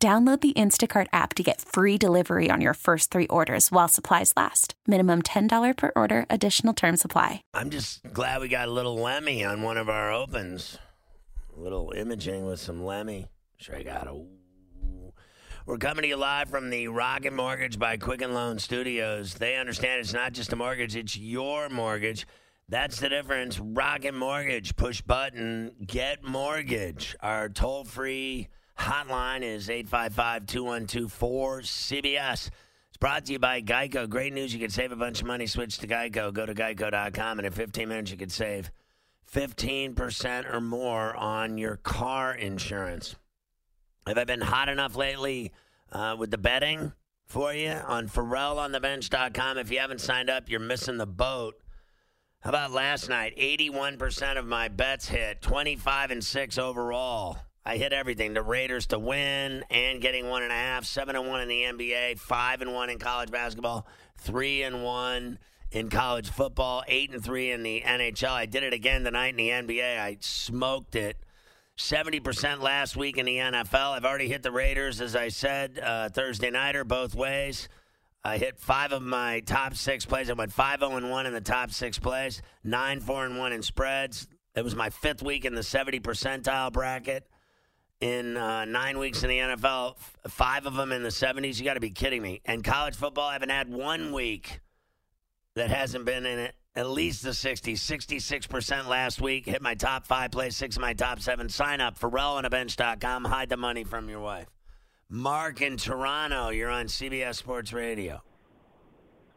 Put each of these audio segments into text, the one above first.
Download the Instacart app to get free delivery on your first three orders while supplies last. Minimum $10 per order, additional term supply. I'm just glad we got a little Lemmy on one of our opens. A little imaging with some Lemmy. Sure, I got a. We're coming to you live from the Rocket Mortgage by Quicken Loan Studios. They understand it's not just a mortgage, it's your mortgage. That's the difference. Rocket Mortgage, push button, get mortgage. Our toll free hotline is 855 212 cbs It's brought to you by Geico. Great news. You can save a bunch of money. Switch to Geico. Go to geico.com, and in 15 minutes, you can save 15% or more on your car insurance. Have I been hot enough lately uh, with the betting for you on FerrallOnTheBench.com? If you haven't signed up, you're missing the boat. How about last night? 81% of my bets hit, 25 and 6 overall. I hit everything: the Raiders to win and getting one and a half, seven and one in the NBA, five and one in college basketball, three and one in college football, eight and three in the NHL. I did it again tonight in the NBA. I smoked it. 70% last week in the NFL. I've already hit the Raiders, as I said, uh, Thursday nighter, both ways. I hit five of my top six plays. I went 5 0 1 in the top six plays, 9 4 and 1 in spreads. It was my fifth week in the 70 percentile bracket in uh, nine weeks in the NFL, f- five of them in the 70s. You got to be kidding me. And college football, I haven't had one week that hasn't been in it. At least the 60s, 66% last week. Hit my top five, play six of my top seven. Sign up for RellOnABench.com. Hide the money from your wife. Mark in Toronto, you're on CBS Sports Radio.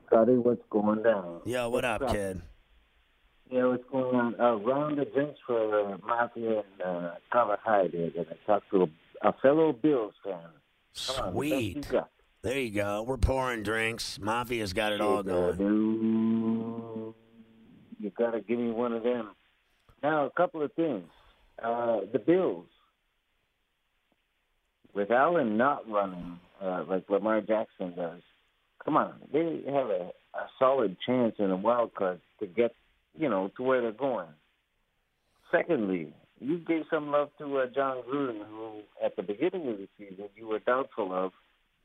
Scotty, what's going down? Yo, what up, kid? Yeah, what's going on? Uh, round the drinks for uh, Mafia and uh, Carbohydrate. And I talked to a, a fellow Bills fan. Come on, Sweet. you. There you go. We're pouring drinks. Mafia's got it all going. dude. You gotta give me one of them. Now, a couple of things. Uh, the Bills, with Allen not running uh, like Lamar Jackson does, come on, they have a, a solid chance in a wild card to get, you know, to where they're going. Secondly, you gave some love to uh, Jon Gruden, who at the beginning of the season you were doubtful of.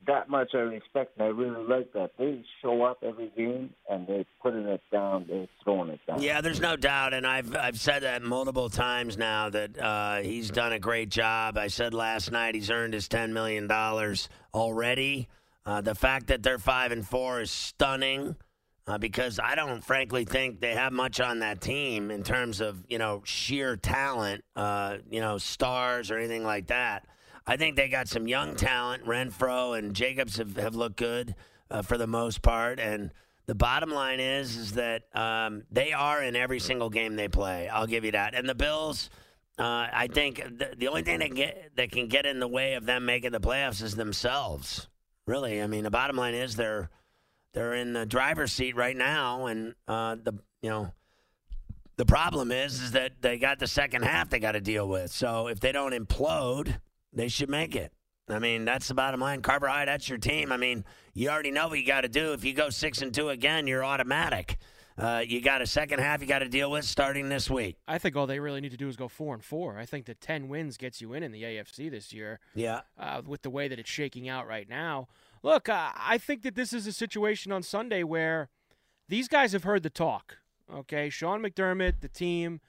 That much I respect, and I really like that. They show up every game, and they're putting it down. They're throwing it down. Yeah, there's no doubt, and I've I've said that multiple times now that uh, he's done a great job. I said last night he's earned his ten million dollars already. Uh, the fact that they're five and four is stunning uh, because I don't frankly think they have much on that team in terms of you know sheer talent, uh, you know stars or anything like that. I think they got some young talent. Renfrow and Jacobs have, have looked good uh, for the most part, and the bottom line is is that um, they are in every single game they play. I'll give you that. And the Bills, uh, I think the, the only thing that get that can get in the way of them making the playoffs is themselves. Really, I mean, the bottom line is they're they're in the driver's seat right now, and uh, the you know the problem is is that they got the second half they got to deal with. So if they don't implode, they should make it. I mean, that's the bottom line. Carver High, that's your team. I mean, you already know what you got to do. If you go six and two again, you're automatic. Uh, you got a second half you got to deal with starting this week. I think all they really need to do is go four and four. I think the ten wins gets you in in the AFC this year. Yeah. uh, with the way that it's shaking out right now. Look, I think that this is a situation on Sunday where these guys have heard the talk. Okay, Sean McDermott, the team,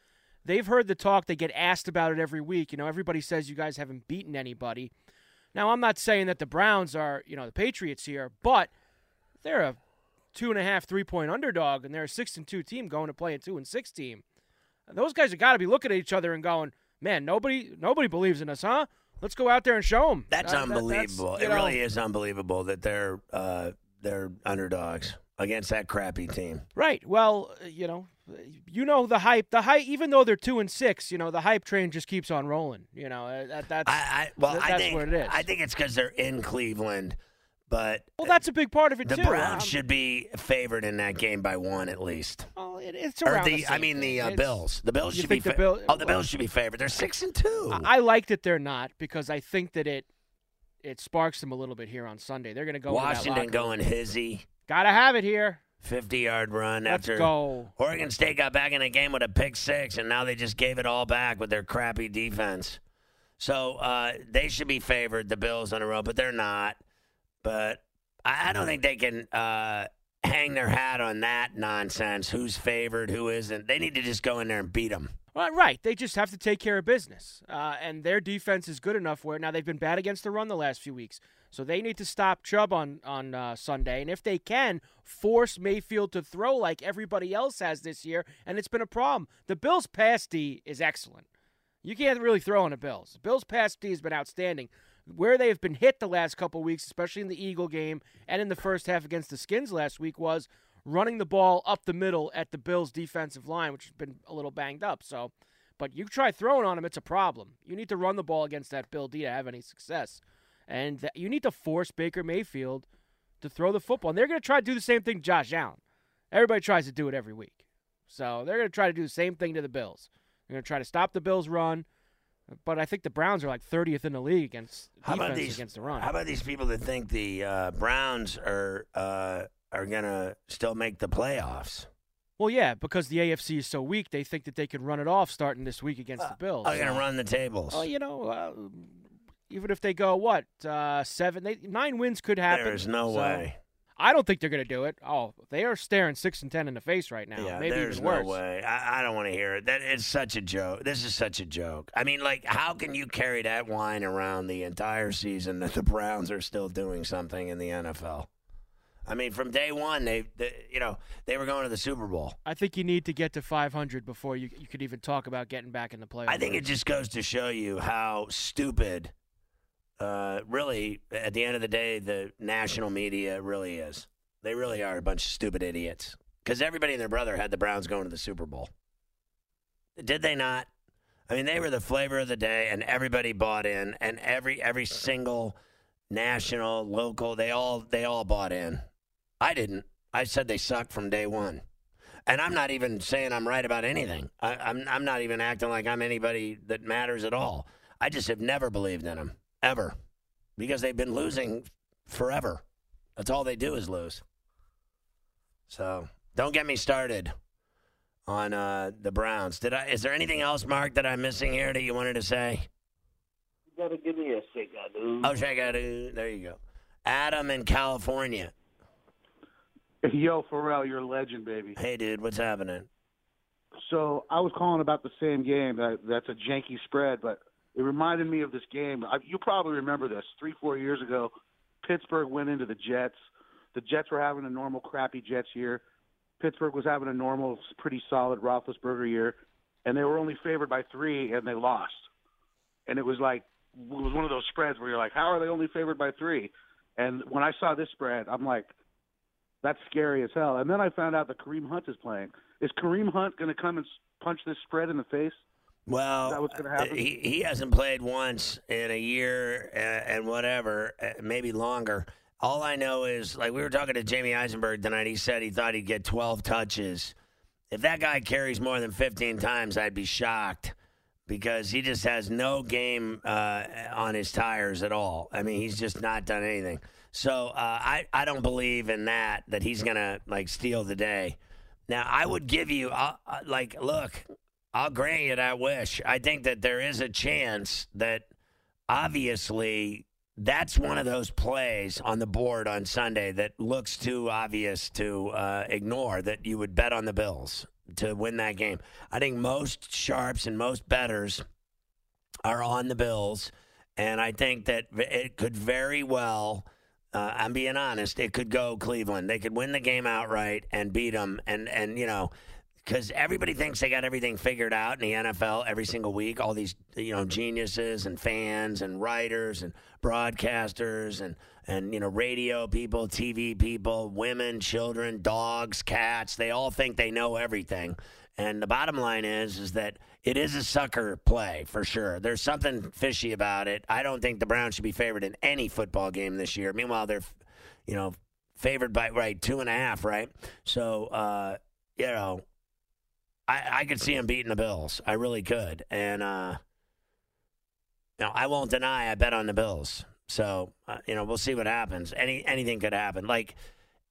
they've heard the talk. They get asked about it every week. You know, everybody says you guys haven't beaten anybody. Now, I'm not saying that the Browns are, you know, the Patriots here, but they're a two and a half, three point underdog, and they're a six and two team going to play a two and six team. Those guys have got to be looking at each other and going, "Man, nobody, nobody believes in us, huh? Let's go out there and show them." That's unbelievable. it really is unbelievable that they're uh, they're underdogs against that crappy team. Right. Well, uh, you know, you know the hype. The hype, even though they're two and six, you know the hype train just keeps on rolling. You know uh, that, that's I, I well, that- I that's think what it is. I think it's because they're in Cleveland, but well, that's a big part of it the too. Browns Um, should be favored in that game by one at least. well, it, it's around the, the I mean the uh, Bills. The Bills should be. think the Bill- oh, the well- Bills should be favored. They're six and two. I I like that they're not because I think that it it sparks them a little bit here on Sunday. They're going to go Washington going hizzy, Gotta have it here. fifty yard run Let's after go. Oregon State got back in the game with a pick six, and now they just gave it all back with their crappy defense. So uh, they should be favored, the Bills on a row, but they're not. But I, I don't think they can uh, hang their hat on that nonsense. Who's favored, who isn't? They need to just go in there and beat them. Well, right. They just have to take care of business. Uh, and their defense is good enough where now they've been bad against the run the last few weeks. So they need to stop Chubb on, on uh, Sunday. And if they can, force Mayfield to throw like everybody else has this year. And it's been a problem. The Bills' pass D is excellent. You can't really throw on the Bills. The Bills' pass D has been outstanding. Where they have been hit the last couple weeks, especially in the Eagle game and in the first half against the Skins last week, was running the ball up the middle at the Bills' defensive line, which has been a little banged up. So, but you try throwing on them, it's a problem. You need to run the ball against that Bill D to have any success, and th- you need to force Baker Mayfield to throw the football. And they're going to try to do the same thing, Josh Allen. Everybody tries to do it every week, so they're going to try to do the same thing to the Bills. They're going to try to stop the Bills' run. But I think the Browns are like 30th in the league against How defense about these? against the run. How about these people that think the uh, Browns are uh, are gonna still make the playoffs? Well, yeah, because the AFC is so weak, they think that they can run it off starting this week against the Bills. They're gonna run the tables? Well, you know, uh, even if they go what uh, seven, they, nine wins could happen. There's no So, way. I don't think they're going to do it. Oh, they are staring six and ten in the face right now. Yeah, Maybe there's no way. I, I don't want to hear it. That is such a joke. This is such a joke. I mean, like, how can you carry that wine around the entire season that the Browns are still doing something in the NFL? I mean, from day one, they, they you know, they were going to the Super Bowl. I think you need to get to 500 before you you could even talk about getting back in the playoffs. I think it just goes to show you how stupid, uh, really, at the end of the day, the national media really is. They really are a bunch of stupid idiots. Because everybody and their brother had the Browns going to the Super Bowl. Did they not? I mean, they were the flavor of the day, and everybody bought in, and every every single national, local, they all they all bought in. I didn't. I said they sucked from day one. And I'm not even saying I'm right about anything. I, I'm I'm not even acting like I'm anybody that matters at all. I just have never believed in them ever, because they've been losing forever. That's all they do is lose. So don't get me started on uh, the Browns. Did I? Is there anything else, Mark, that I'm missing here that you wanted to say? You gotta give me a cigar, dude. Oh, check out. uh, There you go. Adam in California. Yo, Ferrall, you're a legend, baby. Hey, dude, what's happening? So I was calling about the same game. That, that's a janky spread, but it reminded me of this game. I, you probably remember this. Three, four years ago, Pittsburgh went into the Jets. The Jets were having a normal, crappy Jets year. Pittsburgh was having a normal, pretty solid Roethlisberger year, and they were only favored by three, and they lost. And it was like it was one of those spreads where you're like, how are they only favored by three? And when I saw this spread, I'm like, that's scary as hell. And then I found out that Kareem Hunt is playing. Is Kareem Hunt going to come and punch this spread in the face? Well, that what's gonna happen? He, he hasn't played once in a year uh, and whatever, uh, maybe longer. All I know is, like we were talking to Jamey Eisenberg tonight. He said he thought he'd get 12 touches. If that guy carries more than 15 times, I'd be shocked because he just has no game uh, on his tires at all. I mean, he's just not done anything. So uh, I I don't believe in that that he's gonna like steal the day. Now I would give you uh, uh, like look, I'll grant you that wish. I think that there is a chance that obviously that's one of those plays on the board on Sunday that looks too obvious to uh, ignore that you would bet on the Bills to win that game. I think most sharps and most betters are on the Bills, and I think that it could very well. Uh, I'm being honest. It could go Cleveland. They could win the game outright and beat them, and and you know, because everybody thinks they got everything figured out in the NFL every single week. All these you know geniuses and fans and writers and broadcasters and and you know radio people, TV people, women, children, dogs, cats. They all think they know everything. And the bottom line is is that it is a sucker play for sure. There's something fishy about it. I don't think the Browns should be favored in any football game this year. Meanwhile, they're you know favored by right two and a half, right? So uh, you know I, I could see him beating the Bills. I really could. And, uh, I won't deny I bet on the Bills. So, uh, you know, we'll see what happens. Any Anything could happen. Like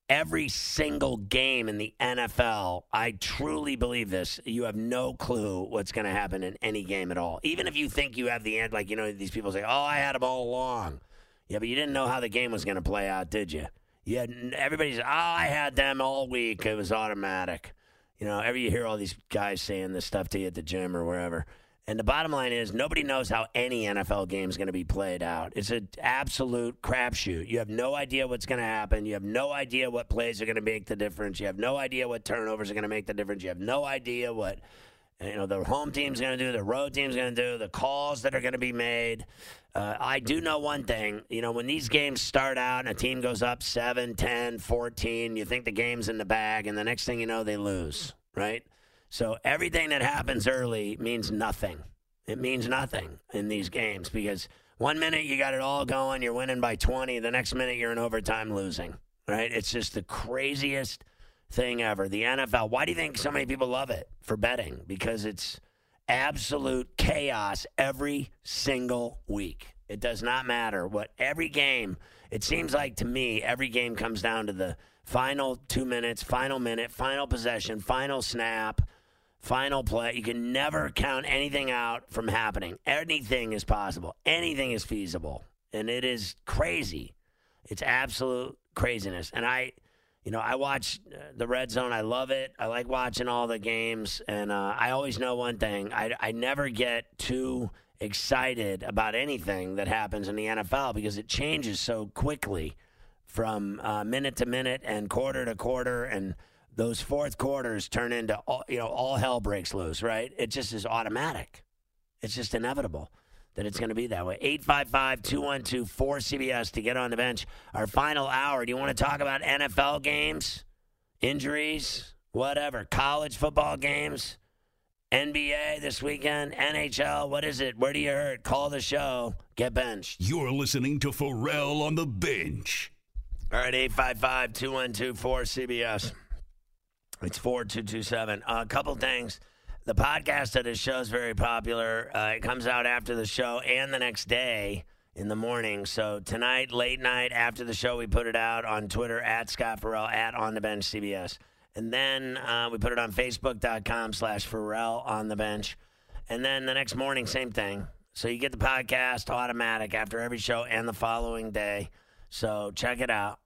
every single game in the NFL, I truly believe this. You have no clue what's going to happen in any game at all. Even if you think you have the end, like, you know, these people say, oh, I had them all along. Yeah, but you didn't know how the game was going to play out, did you? Yeah, everybody's, oh, I had them all week. It was automatic. You know, every you hear all these guys saying this stuff to you at the gym or wherever. And the bottom line is, nobody knows how any NFL game is going to be played out. It's an absolute crapshoot. You have no idea what's going to happen. You have no idea what plays are going to make the difference. You have no idea what turnovers are going to make the difference. You have no idea what you know the home team's going to do, the road team's going to do, the calls that are going to be made. Uh, I do know one thing. You know, when these games start out and a team goes up 7, 10, 14, you think the game's in the bag, and the next thing you know, they lose, right? So everything that happens early means nothing. It means nothing in these games because one minute you got it all going, you're winning by 20, the next minute you're in overtime losing, right? It's just the craziest thing ever. The NFL. Why do you think so many people love it for betting? Because it's absolute chaos every single week. It does not matter what every game. It seems like to me every game comes down to the final 2 minutes, final minute, final possession, final snap, final play. You can never count anything out from happening. Anything is possible. Anything is feasible. And it is crazy. It's absolute craziness. And I you know, I watch uh, the red zone. I love it. I like watching all the games, and uh, I always know one thing: I, I never get too excited about anything that happens in the NFL because it changes so quickly from uh, minute to minute and quarter to quarter, and those fourth quarters turn into all, you know all hell breaks loose. Right? It just is automatic. It's just inevitable that it's going to be that way. 855 212 4CBS to get on the bench. Our final hour. Do you want to talk about NFL games, injuries, whatever, college football games, NBA this weekend, NHL? What is it? Where do you hurt? Call the show. Get benched. You're listening to Ferrall on the bench. All right, 855 212 4CBS. It's 4227. A couple things. The podcast of this show is very popular. Uh, it comes out after the show and the next day in the morning. So tonight, late night after the show, we put it out on Twitter at Scott Ferrall at On the Bench CBS, and then uh, we put it on Facebook.com slash Ferrall on the Bench, and then the next morning, same thing. So you get the podcast automatic after every show and the following day. So check it out.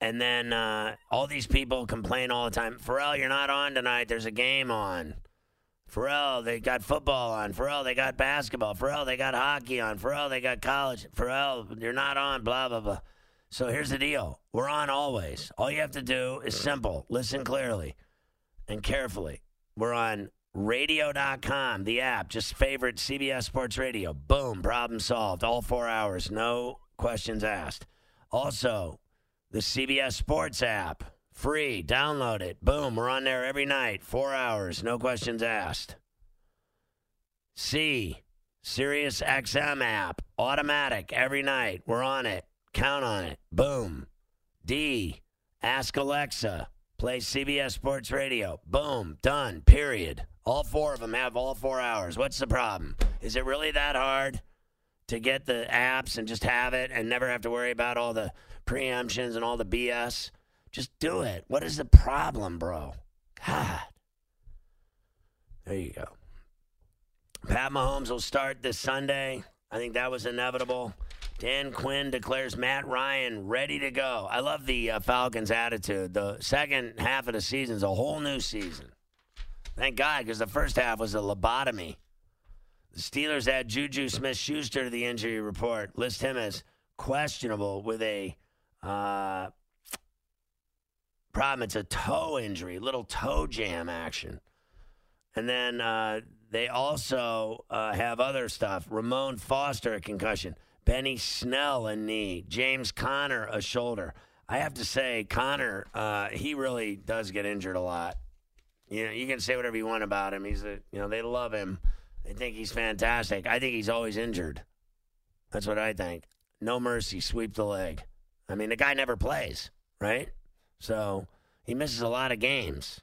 And then uh, all these people complain all the time. Ferrall, you're not on tonight. There's a game on. Ferrall, they got football on. Ferrall, they got basketball. Ferrall, they got hockey on. Ferrall, they got college. Ferrall, you're not on, blah, blah, blah. So here's the deal we're on always. All you have to do is simple listen clearly and carefully. We're on radio.com, the app, just favorite CBS Sports Radio. Boom, problem solved. All four hours, no questions asked. Also, the CBS Sports app Free. Download it. Boom. We're on there every night. Four hours. No questions asked. C. Sirius XM app. Automatic. Every night. We're on it. Count on it. Boom. D. Ask Alexa. Play CBS Sports Radio. Boom. Done. Period. All four of them have all four hours. What's the problem? Is it really that hard to get the apps and just have it and never have to worry about all the preemptions and all the BS? Just do it. What is the problem, bro? God. There you go. Pat Mahomes will start this Sunday. I think that was inevitable. Dan Quinn declares Matt Ryan ready to go. I love the uh, Falcons' attitude. The second half of the season is a whole new season. Thank God, because the first half was a lobotomy. The Steelers add Juju Smith Schuster to the injury report, list him as questionable with a uh, problem. It's a toe injury, little toe jam action. And then uh, they also uh, have other stuff. Ramon Foster, a concussion. Benny Snell, a knee. James Conner, a shoulder. I have to say, Conner, uh, he really does get injured a lot. You know, you can say whatever you want about him. He's a, you know, they love him. They think he's fantastic. I think he's always injured. That's what I think. No mercy, sweep the leg. I mean, the guy never plays, right? So he misses a lot of games.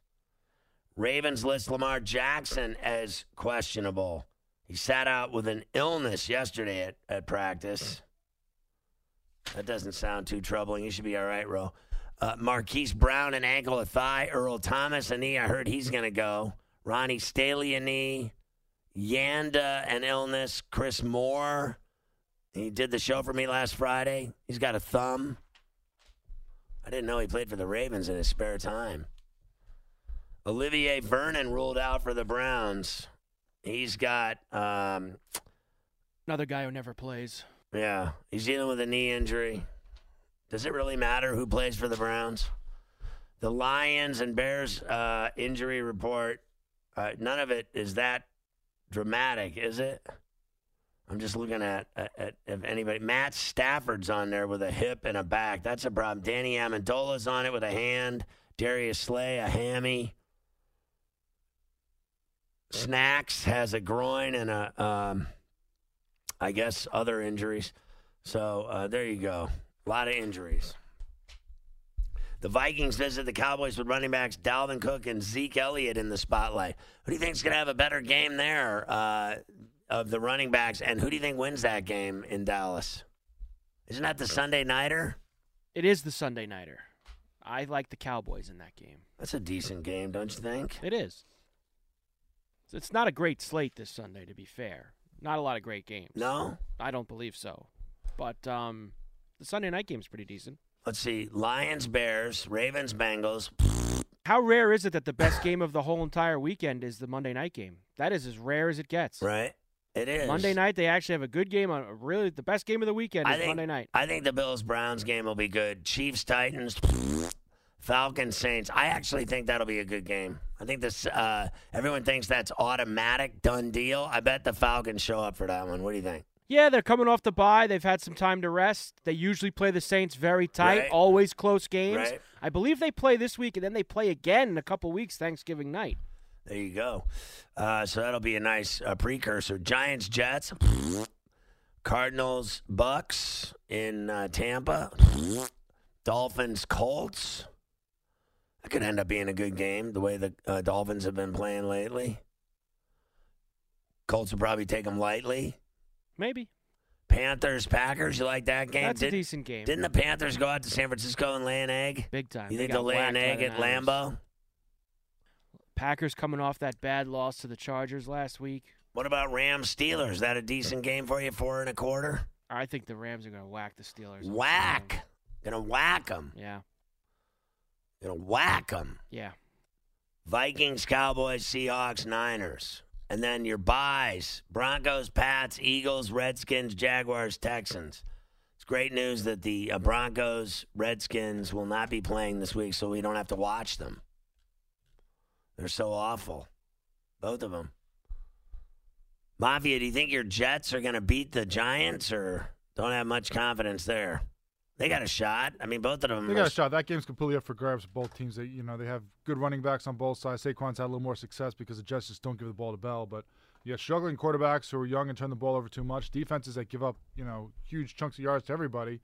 Ravens list Lamar Jackson as questionable. He sat out with an illness yesterday at, at practice. That doesn't sound too troubling. You should be all right, Ro. Uh, Marquise Brown, an ankle, a thigh. Earl Thomas, a knee. I heard he's going to go. Ronnie Stanley, a knee. Yanda, an illness. Chris Moore, he did the show for me last Friday. He's got a thumb. I didn't know he played for the Ravens in his spare time. Olivier Vernon ruled out for the Browns. He's got, um, Another guy who never plays. yeah, he's dealing with a knee injury. Does it really matter who plays for the Browns? The Lions and Bears uh, injury report, uh, none of it is that dramatic, is it? I'm just looking at, at, at if anybody. Matt Stafford's on there with a hip and a back. That's a problem. Danny Amendola's on it with a hand. Darius Slay, a hammy. Snacks has a groin and a, um, I guess, other injuries. So uh, there you go. A lot of injuries. The Vikings visit the Cowboys with running backs Dalvin Cook and Zeke Elliott in the spotlight. Who do you think's going to have a better game there uh, of the running backs? And who do you think wins that game in Dallas? Isn't that the Sunday nighter? It is the Sunday nighter. I like the Cowboys in that game. That's a decent game, don't you think? It is. It's not a great slate this Sunday, to be fair. Not a lot of great games. No. I don't believe so. But um, the Sunday night game's pretty decent. Let's see. Lions, Bears, Ravens, Bengals. How rare is it that the best game of the whole entire weekend is the Monday night game? That is as rare as it gets. Right. It is Monday night, they actually have a good game on. Really, the best game of the weekend I is think, Monday night. I think the Bills Browns game will be good. Chiefs Titans, Falcons Saints. I actually think that'll be a good game. I think this. Uh, everyone thinks that's automatic, done deal. I bet the Falcons show up for that one. What do you think? Yeah, they're coming off the bye. They've had some time to rest. They usually play the Saints very tight, Right. always close games. Right. I believe they play this week, and then they play again in a couple weeks, Thanksgiving night. There you go. Uh, so that'll be a nice uh, precursor. Giants Jets, Cardinals Bucks in uh, Tampa, Dolphins Colts. That could end up being a good game. The way the uh, Dolphins have been playing lately. Colts will probably take them lightly. Maybe. Panthers Packers. You like that game? That's a decent game. Didn't the Panthers go out to San Francisco and lay an egg? Big time. You They think they'll lay an egg at. Lambeau? Packers coming off that bad loss to the Chargers last week. What about Rams Steelers? Is that a decent game for you? Four and a quarter. I think the Rams are going to whack the Steelers. Whack. Gonna whack them. Yeah. Gonna whack them. Yeah. Vikings, Cowboys, Seahawks, Niners. And then your buys Broncos, Pats, Eagles, Redskins, Jaguars, Texans. It's great news that the uh, Broncos, Redskins will not be playing this week, so we don't have to watch them. They're so awful. Both of them. Mafia, do you think your Jets are going to beat the Giants or don't have much confidence there? They got a shot. I mean, both of them. They got a shot. That game's completely up for grabs. for Both teams, they you know they have good running backs on both sides. Saquon's had a little more success because the Jets just don't give the ball to Bell. But you got struggling quarterbacks who are young and turn the ball over too much. Defenses that give up you know huge chunks of yards to everybody.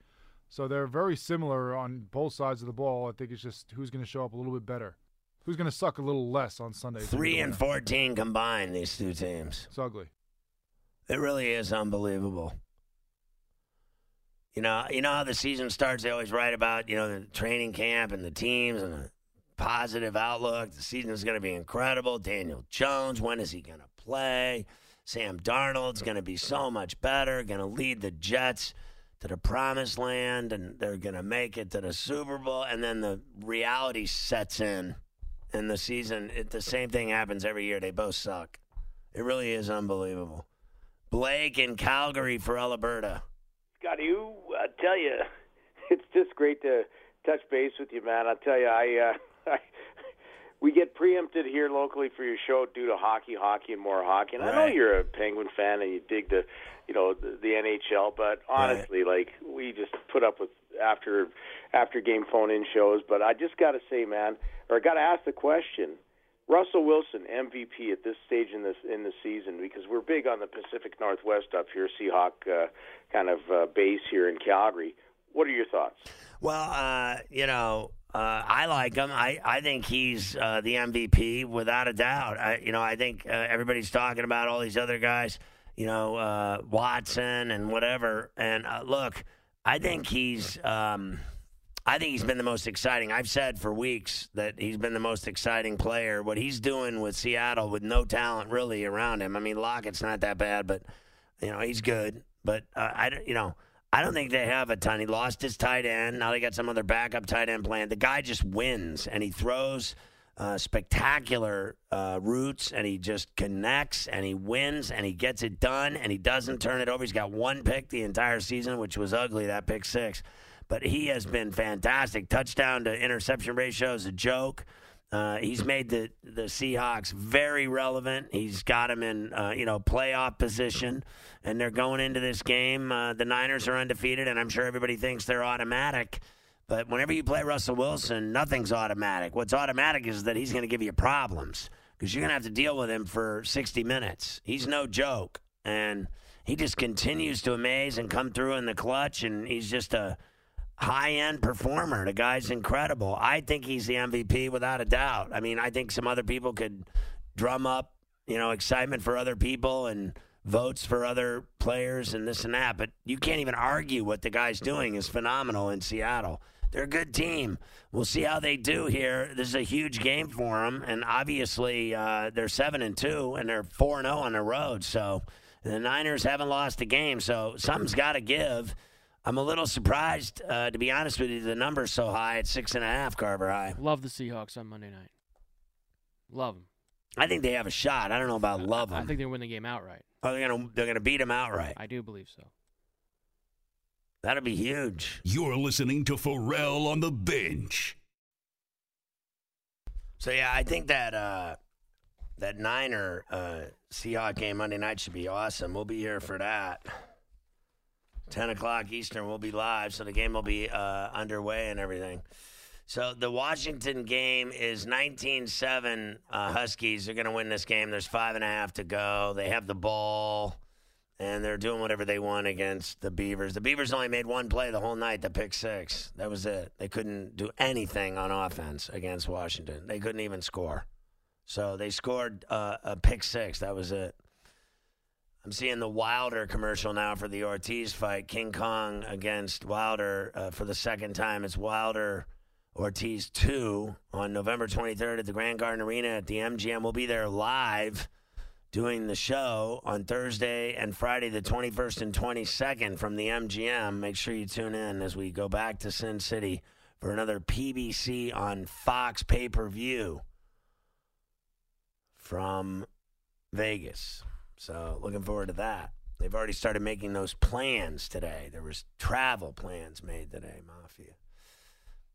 So they're very similar on both sides of the ball. I think it's just who's going to show up a little bit better, who's going to suck a little less on Sunday. Three and fourteen combined. These two teams. It's ugly. It really is unbelievable. You know, you know how the season starts. They always write about you know the training camp and the teams and the positive outlook. The season is going to be incredible. Daniel Jones, when is he going to play? Sam Darnold's going to be so much better. Going to lead the Jets to the promised land, and they're going to make it to the Super Bowl. And then the reality sets in, and the season. It, the same thing happens every year. They both suck. It really is unbelievable. Blake in Calgary for Alberta. Scotty, you, I tell you, it's just great to touch base with you, man. I tell you, I, uh, I we get preempted here locally for your show due to hockey, hockey, and more hockey. And I know you're a Penguin fan and you dig the, you know, the, the NHL. But honestly, like we just put up with after after game phone in shows. But I just got to say, man, or I got to ask the question: Russell Wilson MVP at this stage in this in the season because we're big on the Pacific Northwest up here, Seahawk uh, kind of uh, base here in Calgary. What are your thoughts? Well, uh, you know, uh, I like him. I, I think he's uh, the MVP without a doubt. I, you know, I think uh, everybody's talking about all these other guys, you know, Watson and whatever. And look, I think he's. Um, I think he's been the most exciting. I've said for weeks that he's been the most exciting player. What he's doing with Seattle with no talent really around him. I mean, Lockett's not that bad, but you know he's good. But uh, I, you know, I don't think they have a ton. He lost his tight end. Now they got some other backup tight end plan. The guy just wins and he throws uh, spectacular uh, routes and he just connects and he wins and he gets it done and he doesn't turn it over. He's got one pick the entire season, which was ugly. That pick six, but he has been fantastic. Touchdown to interception ratio is a joke. Uh, he's made the the Seahawks very relevant. He's got them in uh, you know playoff position, and they're going into this game. Uh, the Niners are undefeated, and I'm sure everybody thinks they're automatic. But whenever you play Russell Wilson, nothing's automatic. What's automatic is that he's going to give you problems because you're going to have to deal with him for 60 minutes. He's no joke, and he just continues to amaze and come through in the clutch, and he's just a high end performer. The guy's incredible. I think he's the MVP without a doubt. I mean, I think some other people could drum up, you know, excitement for other people and votes for other players and this and that, but you can't even argue what the guy's doing is phenomenal in Seattle. They're a good team. We'll see how they do here. This is a huge game for them, and obviously uh, they're seven and two, and they're four and zero on the road. So the Niners haven't lost a game, so something's got to give. I'm a little surprised, uh, to be honest with you. The number's so high at six and a half, Carver High. Love the Seahawks on Monday night. Love them. I think they have a shot. I don't know about love them. I think they win the game outright. oh, they're gonna they're gonna beat them outright. I do believe so. That'll be huge. You're listening to Ferrall on the bench. So yeah, I think that uh, that Niner uh, Seahawk game Monday night should be awesome. We'll be here for that. Ten o'clock Eastern, we'll be live, so the game will be uh, underway and everything. So the Washington game is 19-7. Uh, Huskies are going to win this game. There's five and a half to go. They have the ball, and they're doing whatever they want against the Beavers. The Beavers only made one play the whole night, the pick six. That was it. They couldn't do anything on offense against Washington. They couldn't even score. So they scored uh, a pick six. That was it. I'm seeing the Wilder commercial now for the Ortiz fight. King Kong against Wilder uh, for the second time. It's Wilder Ortiz 2 on November 23rd at the Grand Garden Arena at the MGM. We'll be there live doing the show on Thursday and Friday, the 21st and 22nd from the MGM. Make sure you tune in as we go back to Sin City for another PBC on Fox pay per view from Vegas. So looking forward to that. They've already started making those plans today. There was travel plans made today, Mafia.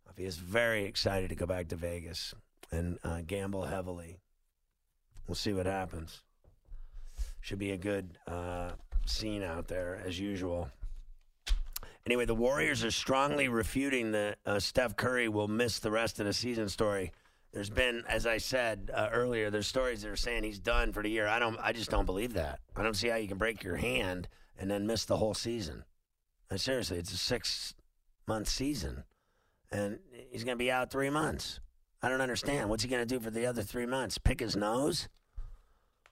Mafia is very excited to go back to Vegas and uh, gamble heavily. We'll see what happens. Should be a good uh, scene out there as usual. Anyway, the Warriors are strongly refuting that uh, Steph Curry will miss the rest of the season story. There's been, as I said uh, earlier, there's stories that are saying he's done for the year. I don't, I just don't believe that. I don't see how you can break your hand and then miss the whole season. And seriously, it's a six month season, and he's going to be out three months. I don't understand. What's he going to do for the other three months? Pick his nose?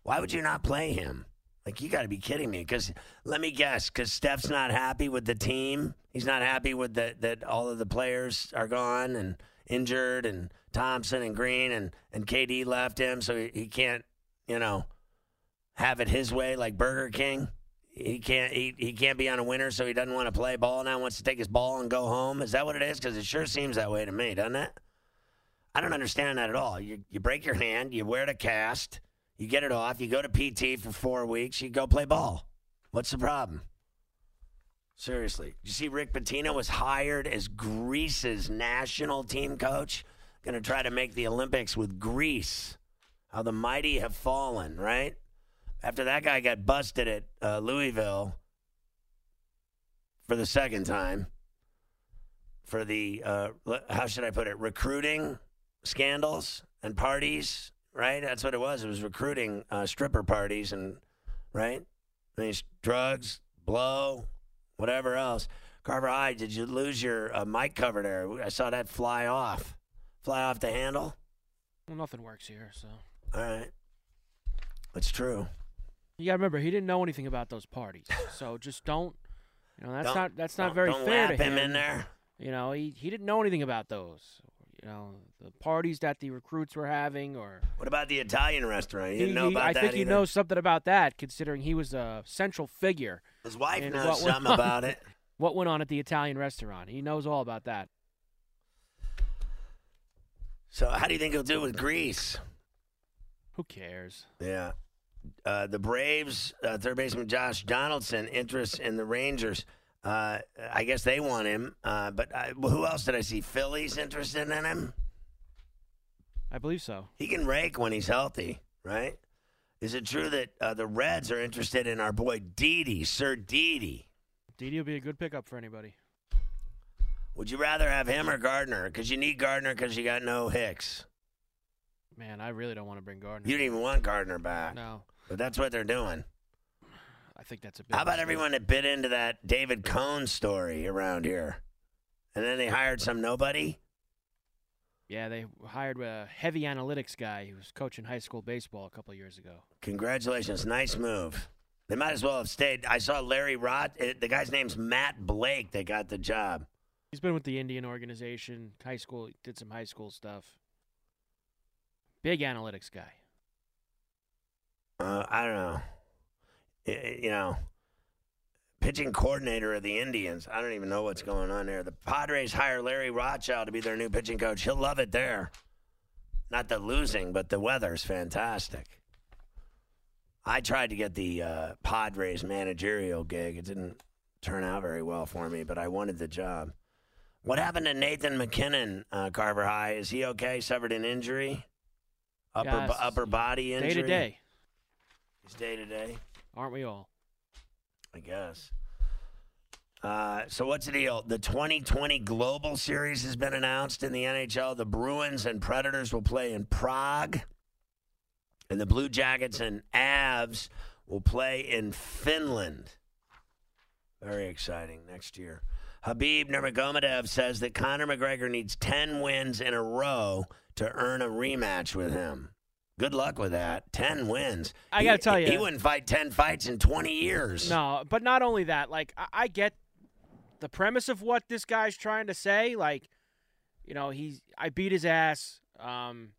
Why would you not play him? Like, you got to be kidding me. Because let me guess, because Steph's not happy with the team. He's not happy with the, that all of the players are gone and injured, and Thompson and Green and, and KD left him, so he, he can't, you know, have it his way like Burger King. He can't he, he can't be on a winner, so he doesn't want to play ball now. Wants to take his ball and go home. Is that what it is? Because it sure seems that way to me, doesn't it? I don't understand that at all. You you break your hand, you wear the cast, you get it off, you go to PT for four weeks, you go play ball. What's the problem? Seriously, you see, Rick Pitino was hired as Greece's national team coach. Going to try to make the Olympics with Greece. How the mighty have fallen, right? After that guy got busted at uh, Louisville for the second time for the uh, how should I put it recruiting scandals and parties, right? That's what it was. It was recruiting uh, stripper parties and right these drugs, blow, whatever else. Carver I did you lose your uh, mic cover there? I saw that fly off, fly off the handle. Well, nothing works here, so. All right, it's true. You gotta remember, he didn't know anything about those parties, so just don't. You know, that's Don't- not that's not don't- very fair to him in there. You know, he he didn't know anything about those. You know, the parties that the recruits were having, or What about the Italian restaurant? You he, didn't know he- about I that think he either? knows something about that, considering he was a central figure. His wife knows something on- about it. What went on at the Italian restaurant? He knows all about that. So how do you think he'll do with Greece? Who cares? Yeah. Uh, the Braves, uh, third baseman Josh Donaldson, interest in the Rangers. Uh, I guess they want him. Uh, but I, well, who else did I see? Phillies interested in him. I believe so. He can rake when he's healthy, right? Is it true that uh, the Reds are interested in our boy Didi, Sir Didi? Didi will be a good pickup for anybody. Would you rather have him or Gardner? Because you need Gardner because you got no Hicks. Man, I really don't want to bring Gardner. You didn't even want Gardner back. No, But that's what they're doing. I think that's a big. How about mistake. everyone that bit into that David Cone story around here? And then they hired some nobody? Yeah, they hired a heavy analytics guy who was coaching high school baseball a couple of years ago. Congratulations. Nice move. They might as well have stayed. I saw Larry Rott. uh, The guy's name's Matt Blake that got the job. He's been with the Indian organization, high school, did some high school stuff. Big analytics guy. Uh, I don't know. Y- You know, pitching coordinator of the Indians. I don't even know what's going on there. The Padres hire Larry Rothschild to be their new pitching coach. He'll love it there. Not the losing, but the weather's fantastic. I tried to get the uh, Padres managerial gig. It didn't turn out very well for me, but I wanted the job. What happened to Nathan MacKinnon, uh, Carver High? Is he okay? Suffered an injury? Upper, Yes. bo- upper body injury? Day to day, He's day to day. aren't we all? I guess. Uh, so what's the deal? The 2020 Global Series has been announced in the NHL. The Bruins and Predators will play in Prague, and the Blue Jackets and Avs will play in Finland. Very exciting next year. Khabib Nurmagomedov says that Conor McGregor needs 10 wins in a row to earn a rematch with him. Good luck with that. 10 wins. I gotta tell you- He wouldn't fight 10 fights in 20 years. No, but not only that. Like I, I get the premise of what this guy's trying to say. Like, you know, he's I beat his ass. Um,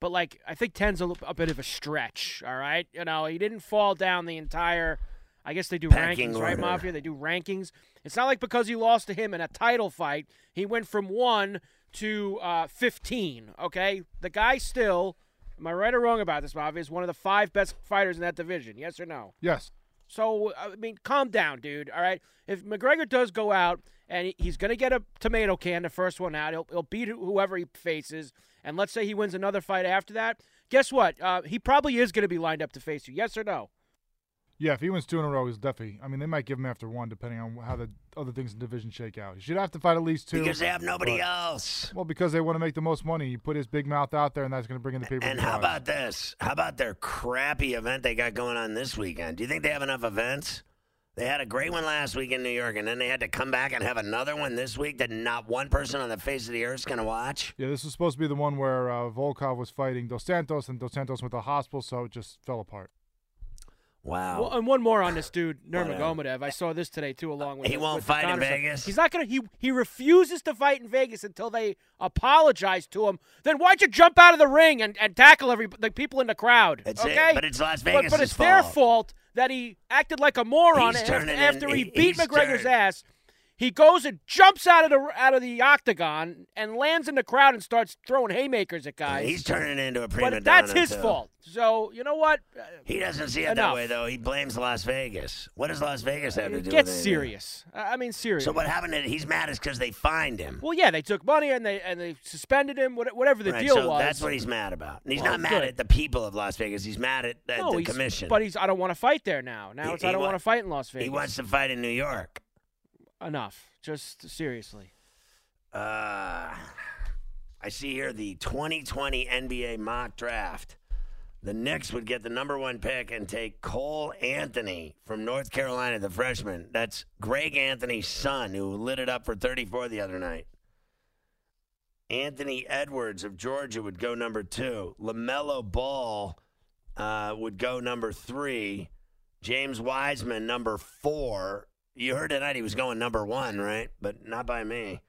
but like I think 10's a, a bit of a stretch. All right, you know, he didn't fall down the entire. I guess they do Pecking rankings, right, order. Mafia? They do rankings. It's not like because he lost to him in a title fight, he went from one to uh, 15. Okay, the guy still. Am I right or wrong about this, Mafia? Is one of the five best fighters in that division. Yes or no? Yes. So I mean, calm down, dude. All right. If McGregor does go out and he's going to get a tomato can, the first one out, he'll, he'll beat whoever he faces, and let's say he wins another fight after that. Guess what? Uh, he probably is going to be lined up to face you. Yes or no? Yeah, if he wins two in a row, he's definitely. I mean, they might give him after one, depending on how the other things in the division shake out. He should have to fight at least two. Because they have nobody but- else. Well, because they want to make the most money. You put his big mouth out there, and that's going to bring in the people. And how about this? How about their crappy event they got going on this weekend? Do you think they have enough events? They had a great one last week in New York, and then they had to come back and have another one this week that not one person on the face of the earth is going to watch. Yeah, this was supposed to be the one where uh, Volkov was fighting Dos Santos, and Dos Santos went to the hospital, so it just fell apart. Wow. Well, and one more on this dude. Nurmagomedov. I saw this today too, along with He won't with fight in stuff. Vegas? He's not gonna. He he refuses to fight in Vegas until they apologize to him. Then why'd you jump out of the ring and, and tackle every the people in the crowd? That's it, okay, but it's Las Vegas' But, it's their fault. fault that he acted like a moron after, in- he he- beat McGregor's turn- ass. He goes and jumps out of the out of the octagon and lands in the crowd and starts throwing haymakers at guys. He's turning into a prima but that's his too. fault. So you know what? Uh, He doesn't see it that way, though. He blames Las Vegas. What does Las Vegas have to It do gets with it? serious. I I mean, serious. So what happened? To, he's mad is because they fined him. Well, yeah, they took money and they and they suspended him. Whatever the Right, deal so was. that's what he's mad about. And he's Well, not mad good. at the people of Las Vegas. He's mad at, at no, the commission. But he's. I don't want to fight there now. Now He- it's I don't wa- want to fight in Las Vegas. he wants to fight in New York. Enough. Just seriously. Uh, I see here the 2020 NBA mock draft. The Knicks would get the number one pick and take Cole Anthony from North Carolina, the freshman. That's Greg Anthony's son, who lit it up for 34 the other night. Anthony Edwards of Georgia would go number two. LaMelo Ball uh, would go number three. James Wiseman, number four. You heard tonight he was going number one, right? But not by me.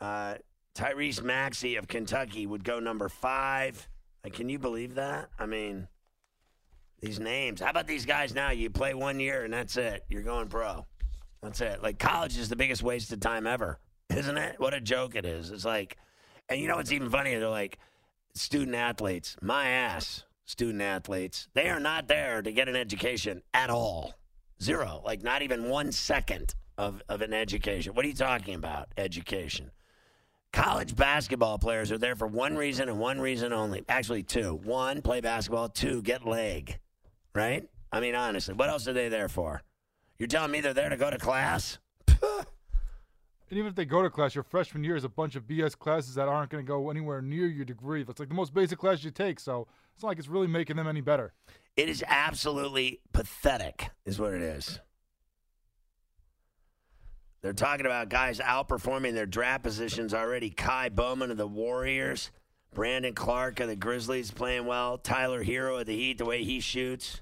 Uh, Tyrese Maxey of Kentucky would go number five. Like, can you believe that? I mean, these names. How about these guys now? You play one year and that's it. You're going pro. That's it. Like, college is the biggest waste of time ever, isn't it? What a joke it is. It's like, and you know what's even funnier? They're like, student athletes, my ass, student athletes, they are not there to get an education at all. Zero. Like, not even one second of, of an education. What are you talking about? Education. College basketball players are there for one reason and one reason only. Actually, two. One, play basketball. Two, get leg. Right? I mean, honestly, what else are they there for? You're telling me they're there to go to class? And even if they go to class, your freshman year is a bunch of BS classes that aren't going to go anywhere near your degree. That's like the most basic class you take. So it's not like it's really making them any better. It is absolutely pathetic, is what it is. They're talking about guys outperforming their draft positions already. Ky Bowman of the Warriors, Brandon Clarke of the Grizzlies playing well, Tyler Herro of the Heat, the way he shoots.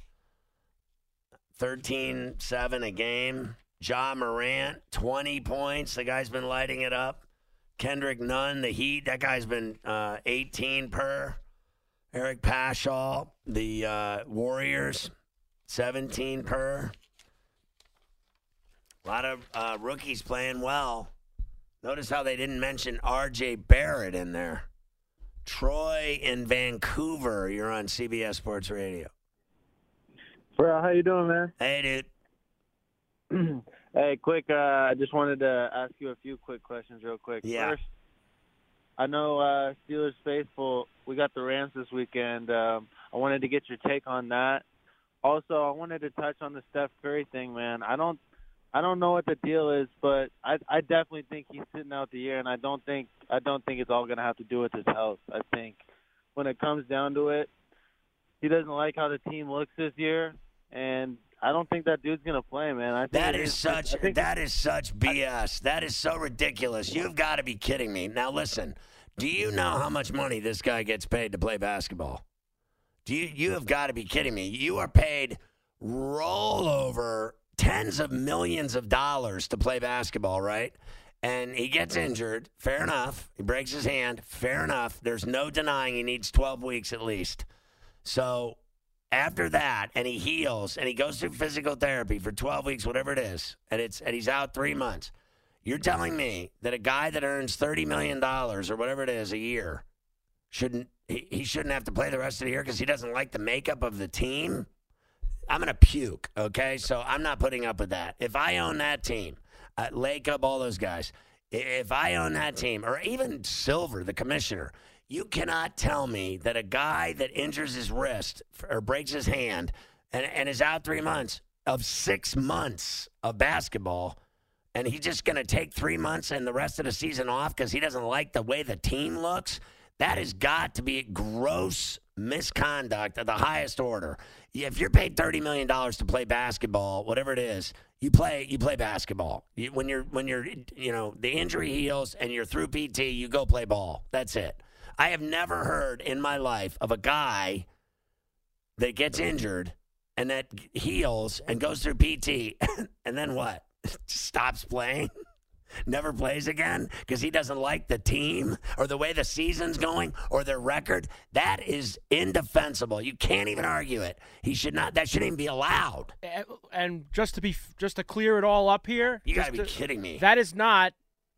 13 7 a game. Ja Morant, 20 points. The guy's been lighting it up. Kendrick Nunn, the Heat, that guy's been uh, 18 per. Eric Paschall, the uh, Warriors, 17 per. A lot of uh, rookies playing well. Notice how they didn't mention R.J. Barrett in there. Troy in Vancouver. You're on CBS Sports Radio. Bro, how you doing, man? Hey, dude. hey, quick. Uh, I just wanted to ask you a few quick questions, real quick. Yeah. First, I know uh, Steelers faithful. We got the Rams this weekend. Um, I wanted to get your take on that. Also, I wanted to touch on the Steph Curry thing, man. I don't, I don't know what the deal is, but I, I definitely think he's sitting out the year, and I don't think, I don't think it's all gonna have to do with his health. I think when it comes down to it, he doesn't like how the team looks this year, and I don't think that dude's gonna play, man. I think That is such that is such BS. That is so ridiculous. You've got to be kidding me. Now listen, do you know how much money this guy gets paid to play basketball? Do you you have got to be kidding me. You are paid roll over tens of millions of dollars to play basketball, right? And he gets injured, fair enough. He breaks his hand, fair enough. There's no denying he needs 12 weeks at least. So after that and he heals and he goes through physical therapy for 12 weeks whatever it is and it's and he's out 3 months. You're telling me that a guy that earns 30 million dollars or whatever it is a year shouldn't he, he shouldn't have to play the rest of the year cuz he doesn't like the makeup of the team? I'm going to puke okay? So I'm not putting up with that. If I own that team uh, Lacob all those guys if I own that team or even Silver the commissioner you cannot tell me that a guy that injures his wrist or breaks his hand and, and is out three months of six months of basketball, and he's just going to take three months and the rest of the season off because he doesn't like the way the team looks. That has got to be gross misconduct of the highest order. If you're paid thirty million dollars to play basketball, whatever it is, you play you play basketball. You, when you're when you're you know the injury heals and you're through PT, you go play ball. That's it. I have never heard in my life of a guy that gets injured and that heals and goes through PT and then what? Stops playing? never plays again because he doesn't like the team or the way the season's going or their record, that is indefensible. You can't even argue it. He should not. That shouldn't even be allowed. And just to be just to clear it all up here, You got to be kidding me. That is not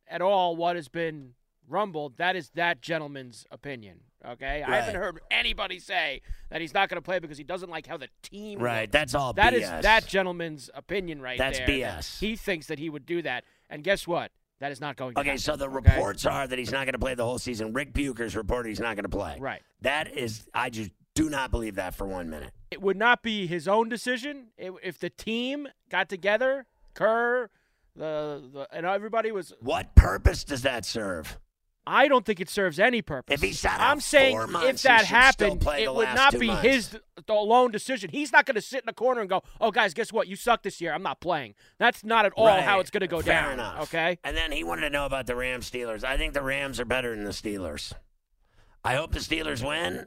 at all what has been rumbled. That is that gentleman's opinion. Okay, I haven't heard anybody say that he's not going to play because he doesn't like how the team. Right, that's all That is BS. that gentleman's opinion right That's there. that BS. He thinks that he would do that, and guess what? That is not going to Okay, happen. so the okay? reports are that he's not going to play the whole season. Rick Bucher's reported he's not going to play. Right. That is, I just do not believe that for one minute. it would not be his own decision if the team got together, Kerr, the, the and everybody was. What purpose does that serve? I don't think it serves any purpose. If he sat I'm saying four months, if that he should still happened, it would not be months. his alone decision. He's not going to sit in the corner and go, "Oh, guys, guess what? You suck this year. I'm not playing." That's not at all Right. how it's going to go Fair down. enough. Okay. And then he wanted to know about the Rams Steelers. I think the Rams are better than the Steelers. I hope the Steelers win,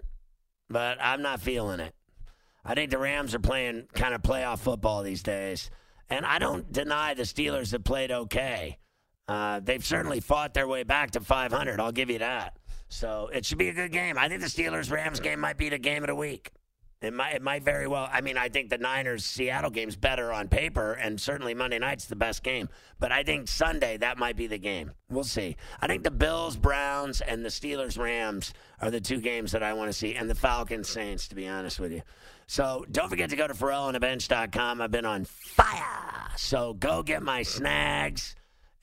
but I'm not feeling it. I think the Rams are playing kind of playoff football these days. And I don't deny the Steelers have played okay. Uh, they've certainly fought their way back to 500. I'll give you that. So it should be a good game. I think the Steelers Rams game might be the game of the week. It might, it might very well. I mean, I think the Niners Seattle game's better on paper, and certainly Monday night's the best game. But I think Sunday that might be the game. We'll see. I think the Bills Browns and the Steelers Rams are the two games that I want to see, and the Falcons Saints, to be honest with you. So don't forget to go to FerrallOnTheBench.com. I've been on fire. So go get my snags.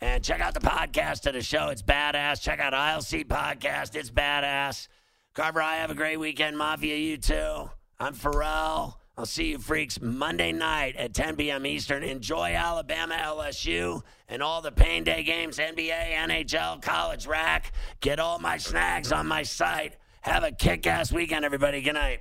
And check out the podcast of the show. It's badass. Check out See Podcast. It's badass. Carver, I have a great weekend. Mafia, you too. I'm Ferrall. I'll see you freaks Monday night at 10 p.m. Eastern. Enjoy Alabama, LSU, and all the Pain Day games, NBA, NHL, College Rack. Get all my snags on my site. Have a kick ass weekend, everybody. Good night.